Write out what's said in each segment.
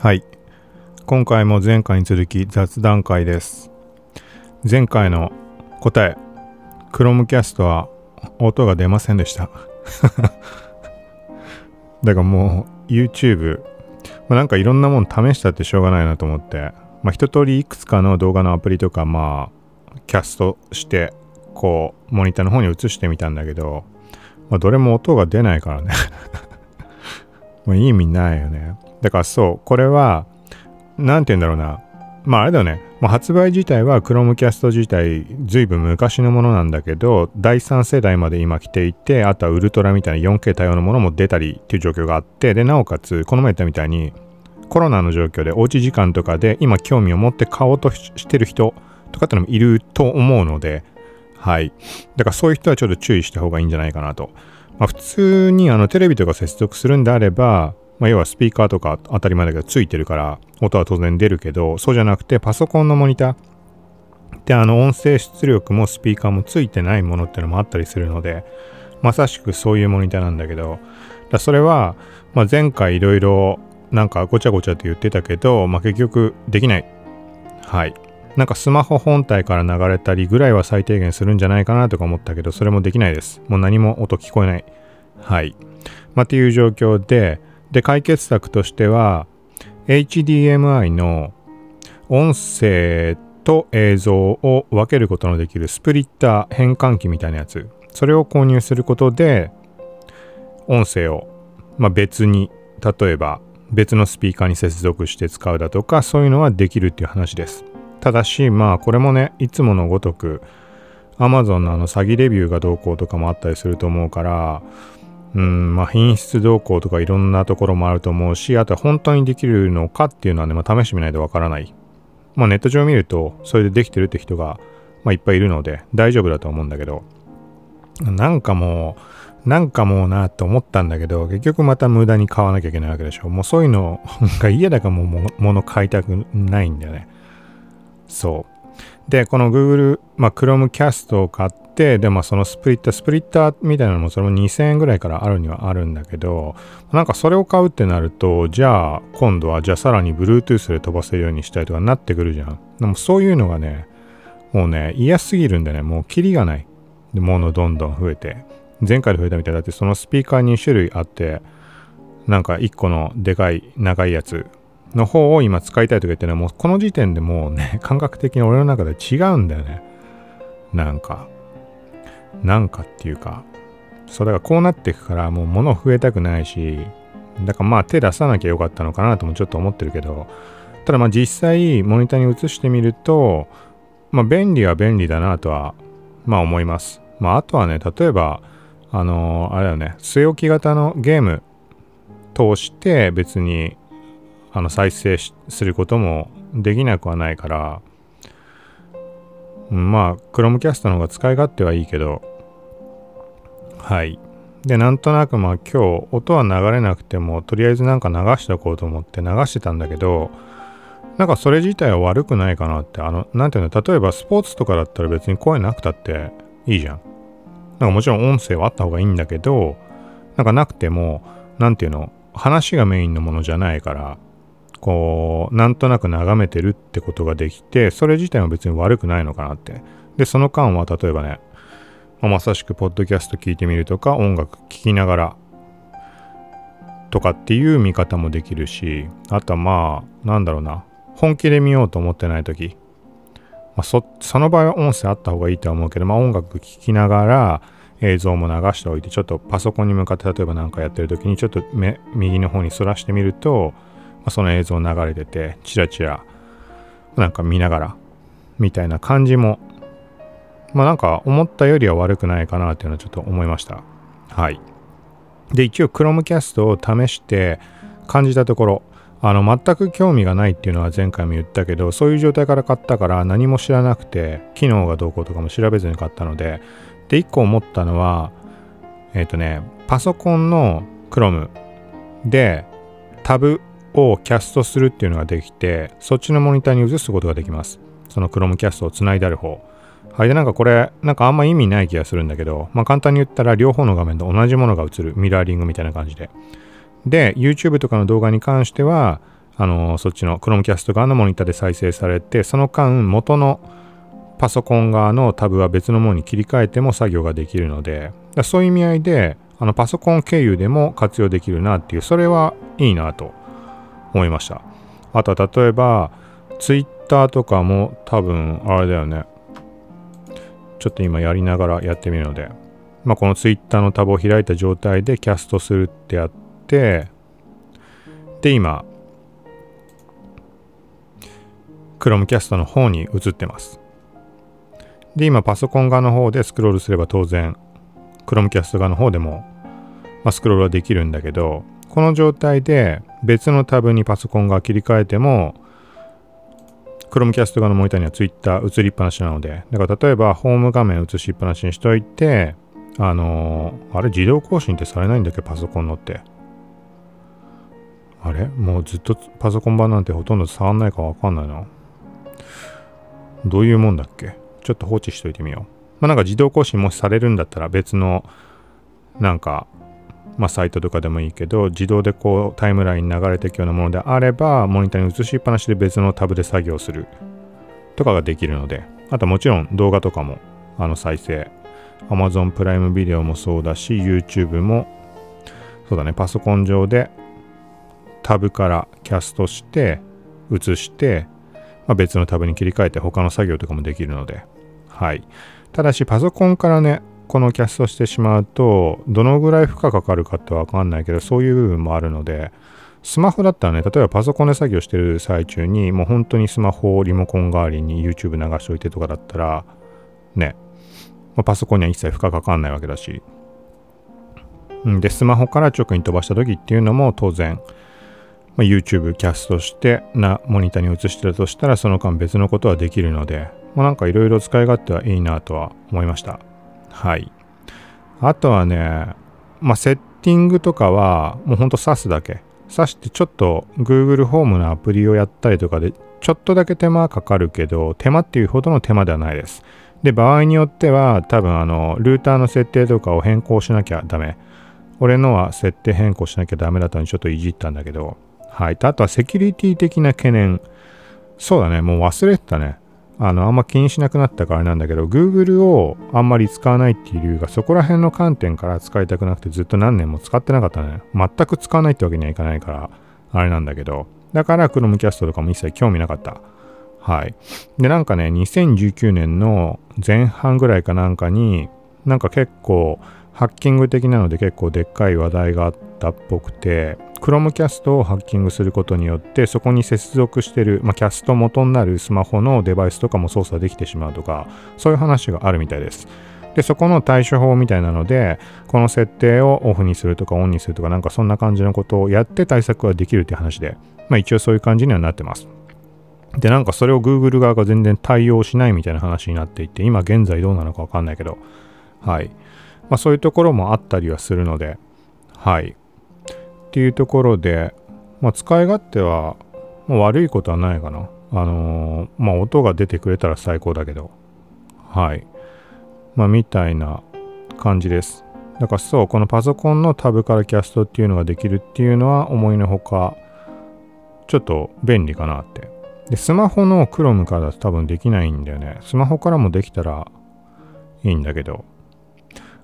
はい。今回も前回に続き雑談会です。前回の答え、Chromecast は音が出ませんでした。だからもう YouTube、まあ、なんかいろんなもん試したってしょうがないなと思って、まあ一通りいくつかの動画のアプリとかまあキャストしてこうモニターの方に移してみたんだけど、まあどれも音が出ないからね。もういい意味ないよね。だからそう、これは、なんて言うんだろうな。まああれだよね。まあ、発売自体は Chromecast 自体ずいぶん昔のものなんだけど、第3世代まで今来ていて、あとはウルトラみたいな 4K 対応のものも出たりっていう状況があって、で、なおかつ、この前言ったみたいに、コロナの状況でおうち時間とかで今興味を持って買おうとしてる人とかってのもいると思うので、はい。だからそういう人はちょっと注意した方がいいんじゃないかなと。まあ、普通にあのテレビとか接続するんであれば、まあ、要はスピーカーとか当たり前だけどついてるから音は当然出るけどそうじゃなくてパソコンのモニター。であの音声出力もスピーカーもついてないものってのもあったりするのでまさしくそういうモニターなんだけど。だそれは、まあ、前回いろいろなんかごちゃごちゃって言ってたけど、まあ、結局できない。はい。なんかスマホ本体から流れたりぐらいは最低限するんじゃないかなとか思ったけどそれもできないです。もう何も音聞こえない。はい。まあ、っていう状況でで、解決策としては、HDMI の音声と映像を分けることのできるスプリッター変換器みたいなやつ。それを購入することで、音声を、まあ、別に、例えば別のスピーカーに接続して使うだとか、そういうのはできるっていう話です。ただし、まあこれもね、いつものごとく、Amazon のあの詐欺レビューがどうこうとかもあったりすると思うから、うん、まあ品質動向とかいろんなところもあると思うし、あとは本当にできるのかっていうのはね、まあ試してみないとわからない。まあネット上見ると、それでできてるって人が、まあいっぱいいるので、大丈夫だと思うんだけど、なんかもう、なんかもうなって思ったんだけど、結局また無駄に買わなきゃいけないわけでしょ。もうそういうのが嫌だからもう物買いたくないんだよね。そう。で、この Google、まあ Chromecast を買って、で、まあそのスプリッター、スプリッターみたいなのもそれも2000円ぐらいからあるにはあるんだけど、なんかそれを買うってなると、じゃあ今度はじゃあさらに Bluetooth で飛ばせるようにしたいとかなってくるじゃん。でもそういうのがね、もうね、嫌すぎるんでね、もうキリがない。で、物どんどん増えて。前回で増えたみたいだってそのスピーカー2種類あって、なんか1個のでかい長いやつの方を今使いたいとか言ってね、もうこの時点でもうね、感覚的に俺の中で違うんだよね。なんか。なんかっていうか。そう、だからこうなっていくからもう物増えたくないし、だからまあ手出さなきゃよかったのかなともちょっと思ってるけど、ただまあ実際モニターに移してみると、まあ便利は便利だなとは、まあ思います。まああとはね、例えば、あのーあれだよね、据え置き型のゲーム通して別にあの再生しすることもできなくはないから、まあ、Chromecast の方が使い勝手はいいけど、はい。で、なんとなくまあ今日音は流れなくても、とりあえずなんか流しておこうと思って流してたんだけど、なんかそれ自体は悪くないかなって、あの、なんていうの、例えばスポーツとかだったら別に声なくたっていいじゃん。なんかもちろん音声はあった方がいいんだけど、なんかなくても、なんていうの、話がメインのものじゃないから、こう、なんとなく眺めてるってことができて、それ自体は別に悪くないのかなって。で、その間は例えばね、まあまさしくポッドキャスト聞いてみるとか、音楽聴きながらとかっていう見方もできるし、あとはまあ、なんだろうな、本気で見ようと思ってないとき、まあ、そその場合は音声あった方がいいとは思うけど、まあ、音楽聴きながら映像も流しておいてちょっとパソコンに向かって例えば何かやってる時にちょっと目右の方にそらしてみると、まあ、その映像流れててチラチラなんか見ながらみたいな感じもまあなんか思ったよりは悪くないかなっていうのはちょっと思いました。はい。で一応 Chromecast を試して感じたところあの全く興味がないっていうのは前回も言ったけどそういう状態から買ったから何も知らなくて機能がどうこうとかも調べずに買ったのでで1個思ったのはえっ、とねパソコンの Chrome でタブをキャストするっていうのができてそっちのモニターに移すことができます。その Chromecast をつないである方。はい。でなんかこれなんかあんま意味ない気がするんだけどまあ簡単に言ったら両方の画面で同じものが映るミラーリングみたいな感じで。で、YouTube とかの動画に関しては、あのそっちの Chromecast 側のモニターで再生されてその間元のパソコン側のタブは別のものに切り替えても作業ができるのでそういう意味合いであのパソコン経由でも活用できるなっていうそれはいいなと。思いました。あとは例えば Twitter とかも多分あれだよね。ちょっと今やりながらやってみるので、まあ、この Twitter のタブを開いた状態でキャストするってやってで今 Chromecast の方に移ってます。で、今パソコン側の方でスクロールすれば当然 Chromecast 側の方でも、まあ、スクロールはできるんだけど、この状態で別のタブにパソコンが切り替えても Chromecast 側のモニターには Twitter 映りっぱなしなので、だから例えばホーム画面映しっぱなしにしといて、あのー、あれ自動更新ってされないんだっけ？パソコンのって。あれ？もうずっとパソコン版なんてほとんど触んないかわかんないな。どういうもんだっけ？ちょっと放置しといてみよう。まあなんか自動更新もしされるんだったら別のなんかまあサイトとかでもいいけど自動でこうタイムラインに流れていくようなものであればモニターに映しっぱなしで別のタブで作業する。とかができるので。あともちろん動画とかもあの再生。Amazon プライムビデオもそうだし YouTube も。そうだね。パソコン上でタブからキャストして映してまあ、別のタブに切り替えて他の作業とかもできるので、はい。ただし、パソコンからね、このキャストしてしまうと、どのぐらい負荷かかるかってわかんないけど、そういう部分もあるので、スマホだったらね、例えばパソコンで作業してる最中に、もう本当にスマホをリモコン代わりに YouTube 流しておいてとかだったら、ね、ま、パソコンには一切負荷かかんないわけだし、で、スマホから直に飛ばした時っていうのも当然、ま、YouTube キャストしてなモニターに映してたとしたらその間別のことはできるので、まあ、なんかいろいろ使い勝手はいいなとは思いました。はい。あとはね、まあ、セッティングとかはもうほんと挿すだけ。挿してちょっと Google ホームのアプリをやったりとかでちょっとだけ手間かかるけど手間っていうほどの手間ではないです。で、場合によっては多分あのルーターの設定とかを変更しなきゃダメ。俺のは設定変更しなきゃダメだったのでちょっといじったんだけど、はい。あとはセキュリティ的な懸念。そうだね。もう忘れてたね。あの、あんま気にしなくなったからなんだけど、Google をあんまり使わないっていう理由がそこら辺の観点から使いたくなくてずっと何年も使ってなかったね。全く使わないってわけにはいかないから、あれなんだけど。だから Chromecast とかも一切興味なかった。はい。で、なんかね、2019年の前半ぐらいかなんかに、なんか結構、ハッキング的なので結構でっかい話題があったっぽくて、Chromecast をハッキングすることによってそこに接続してる、まあ、キャスト元になるスマホのデバイスとかも操作できてしまうとかそういう話があるみたいです。で、そこの対処法みたいなので、この設定をオフにするとかオンにするとかなんかそんな感じのことをやって対策ができるって話で、まあ一応そういう感じにはなってます。で、なんかそれを Google 側が全然対応しないみたいな話になっていて、今現在どうなのかわかんないけど、はい。まあ、そういうところもあったりはするので、はい。っていうところで、まあ、使い勝手は、まあ、悪いことはないかな。あのー、まあ、音が出てくれたら最高だけど、はい。まあ、みたいな感じです。だからそう、このパソコンのタブからキャストっていうのができるっていうのは思いのほか、ちょっと便利かなって。で、スマホの Chrome からだと多分できないんだよね。スマホからもできたらいいんだけど、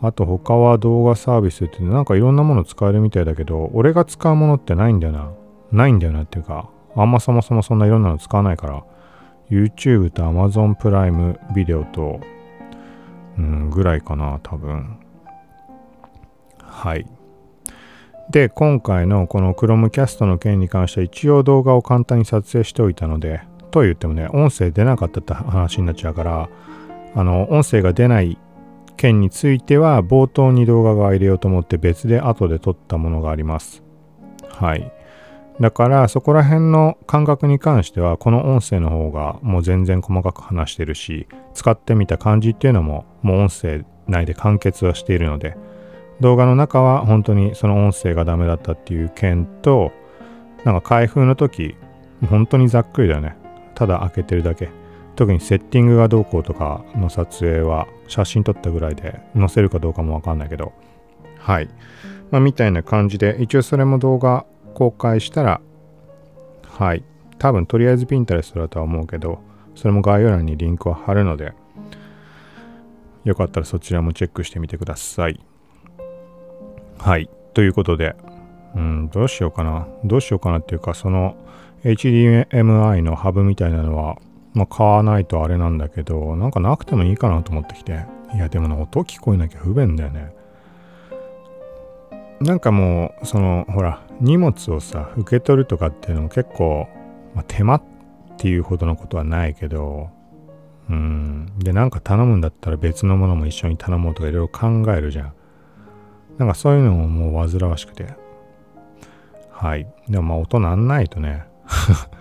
あと他は動画サービスってなんかいろんなもの使えるみたいだけど、俺が使うものってないんだよな。ないんだよなっていうか、あんまそもそもそんないろんなの使わないから、YouTube と Amazon プライムビデオと、うん、ぐらいかな、多分。はい。で、今回のこの Chromecast の件に関しては一応動画を簡単に撮影しておいたので、と言ってもね、音声出なかったって話になっちゃうから、あの、音声が出ない件については冒頭に動画が入れようと思って別で後で撮ったものがあります。はい。だからそこら辺の感覚に関してはこの音声の方がもう全然細かく話してるし使ってみた感じっていうのももう音声内で完結はしているので動画の中は本当にその音声がダメだったっていう件となんか開封の時本当にざっくりだよねただ開けてるだけ特にセッティングがどうこうとかの撮影は写真撮ったぐらいで載せるかどうかもわかんないけどはい、まあ、みたいな感じで一応それも動画公開したらはい。多分とりあえず Pinterest だとは思うけど、それも概要欄にリンクを貼るので、よかったらそちらもチェックしてみてください。はい。ということで、うん、どうしようかな。どうしようかなっていうか、その HDMI のハブみたいなのは、まあ、買わないとあれなんだけど、なんかなくてもいいかなと思ってきて。いや、でもね、音聞こえなきゃ不便だよね。なんかもう、その、ほら、荷物をさ、受け取るとかっていうのも結構、まあ、手間っていうほどのことはないけど、うん。で、なんか頼むんだったら別のものも一緒に頼もうとかいろいろ考えるじゃん。なんかそういうのももう煩わしくて。はい。でもまあ音なんないとね。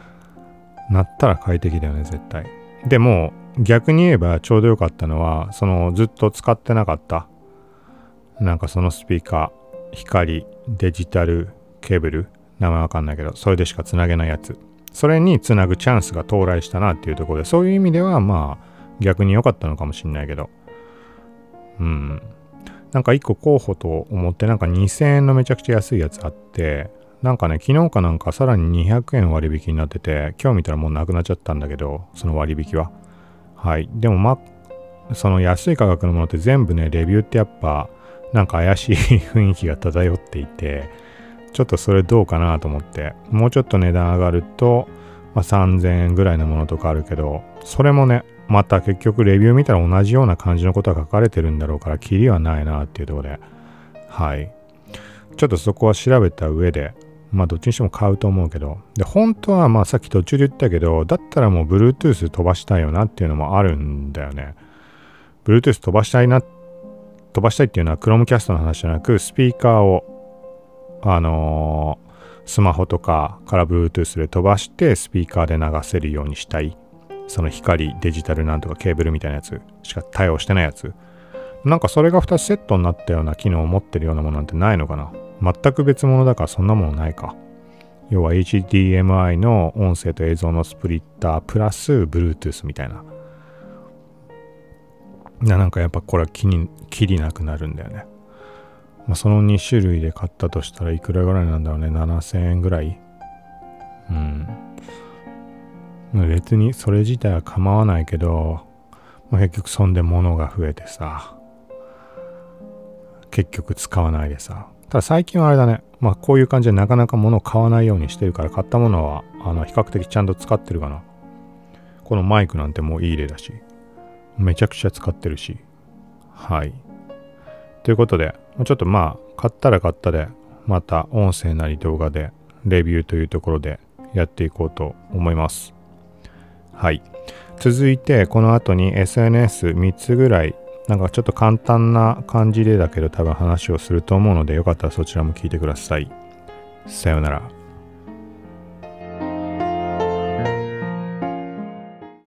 なったら快適だよね、絶対。でも、逆に言えばちょうどよかったのは、そのずっと使ってなかった、なんかそのスピーカー、光、デジタルケーブル、名前わかんないけど、それでしか繋げないやつ。それに繋ぐチャンスが到来したなっていうところで、そういう意味ではまあ逆に良かったのかもしんないけど。うん。なんか一個候補と思ってなんか2000円のめちゃくちゃ安いやつあって、なんかね、昨日かなんかさらに200円割引になってて、今日見たらもうなくなっちゃったんだけど、その割引は。はい。でもまあ、その安い価格のものって全部ね、レビューってやっぱ、なんか怪しい 雰囲気が漂っていて、ちょっとそれどうかなと思って、もうちょっと値段上がると、まあ、3000円ぐらいのものとかあるけど、それもね、また結局レビュー見たら同じような感じのことが書かれてるんだろうから、キリはないなっていうところで、はい。ちょっとそこは調べた上で、まあどっちにしても買うと思うけど、で、本当はまあさっき途中で言ったけど、だったらもう Bluetooth 飛ばしたいよなっていうのもあるんだよね。Bluetooth 飛ばしたいな、飛ばしたいっていうのは Chromecast の話じゃなく、スピーカーを、あのー、スマホとかから Bluetooth で飛ばしてスピーカーで流せるようにしたい。その光、デジタルなんとかケーブルみたいなやつしか対応してないやつ。なんかそれが2つセットになったような機能を持ってるようなものなんてないのかな全く別物だからそんなものないか。要は HDMI の音声と映像のスプリッタープラス Bluetooth みたいな。なんかやっぱこれは気に、きりなくなるんだよね。まあ、その2種類で買ったとしたらいくらぐらいなんだろうね。7000円ぐらいうん。別にそれ自体は構わないけど、まあ、結局そんで物が増えてさ、結局使わないでさ、ただ最近はあれだね。まあこういう感じでなかなか物を買わないようにしてるから買ったものはあの比較的ちゃんと使ってるかな。このマイクなんてもういい例だし。めちゃくちゃ使ってるし。はい。ということで、ちょっとまあ買ったら買ったでまた音声なり動画でレビューというところでやっていこうと思います。はい。続いてこの後に SNS3 つぐらいなんかちょっと簡単な感じでだけど多分話をすると思うのでよかったらそちらも聞いてください。さようなら。